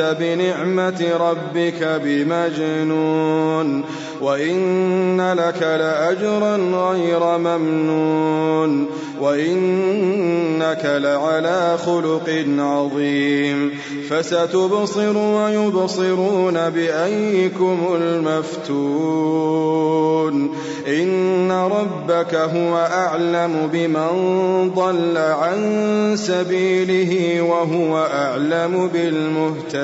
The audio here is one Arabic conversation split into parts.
بنعمة ربك بمجنون وإن لك لأجرا غير ممنون وإنك لعلى خلق عظيم فستبصر ويبصرون بأيكم المفتون إن ربك هو أعلم بمن ضل عن سبيله وهو أعلم بالمهتدين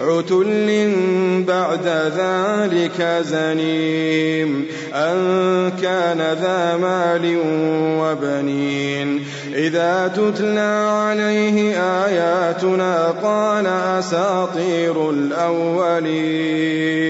عتل بعد ذلك زنيم أن كان ذا مال وبنين. إذا تتلى عليه آياتنا قال أساطير الأولين.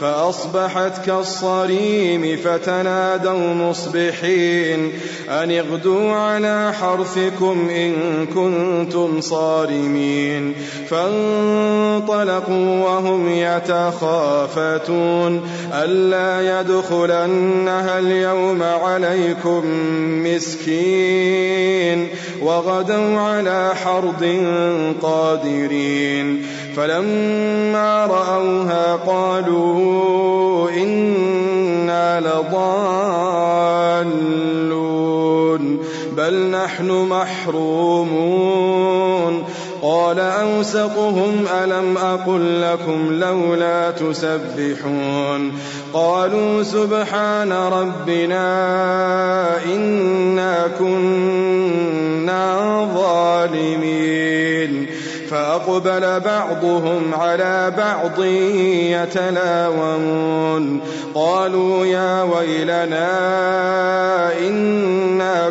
فأصبحت كالصريم فتنادوا مصبحين. أن اغدوا على حرثكم إن كنتم صارمين. فانطلقوا وهم يتخافتون. ألا يدخلنها اليوم عليكم مسكين. وغدوا على حرد قادرين. فلما رأوها قالوا نحن محرومون. قال أوسطهم ألم أقل لكم لولا تسبحون. قالوا سبحان ربنا إنا كنا ظالمين. فأقبل بعضهم على بعض يتلاومون. قالوا يا ويلنا إنا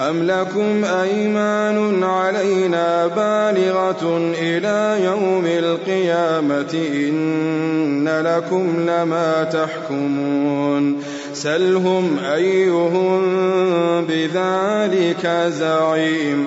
أم لكم أيمان علينا بالغة إلى يوم القيامة إن لكم لما تحكمون سلهم أيهم بذلك زعيم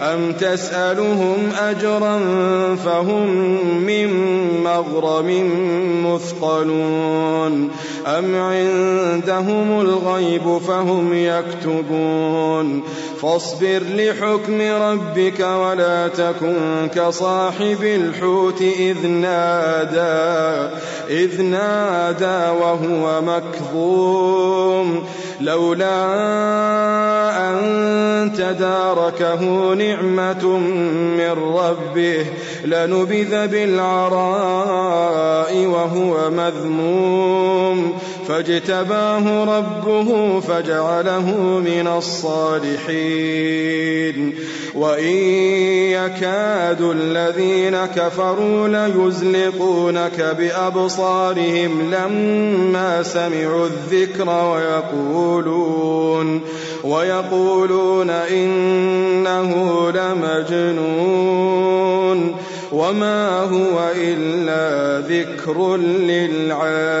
أم تسألهم أجرا فهم من مغرم مثقلون أم عندهم الغيب فهم يكتبون فاصبر لحكم ربك ولا تكن كصاحب الحوت إذ نادى إذ نادى وهو مكظوم لولا أن تداركه نعمة من ربه. لنبذ بالعراء وهو مذموم. فاجتباه ربه فجعله من الصالحين. وإن يكاد الذين كفروا ليزلقونك بأبصارهم لما سمعوا الذكر ويقولون ويقولون إنه لمجنون. وما هو إلا ذكر للعالمين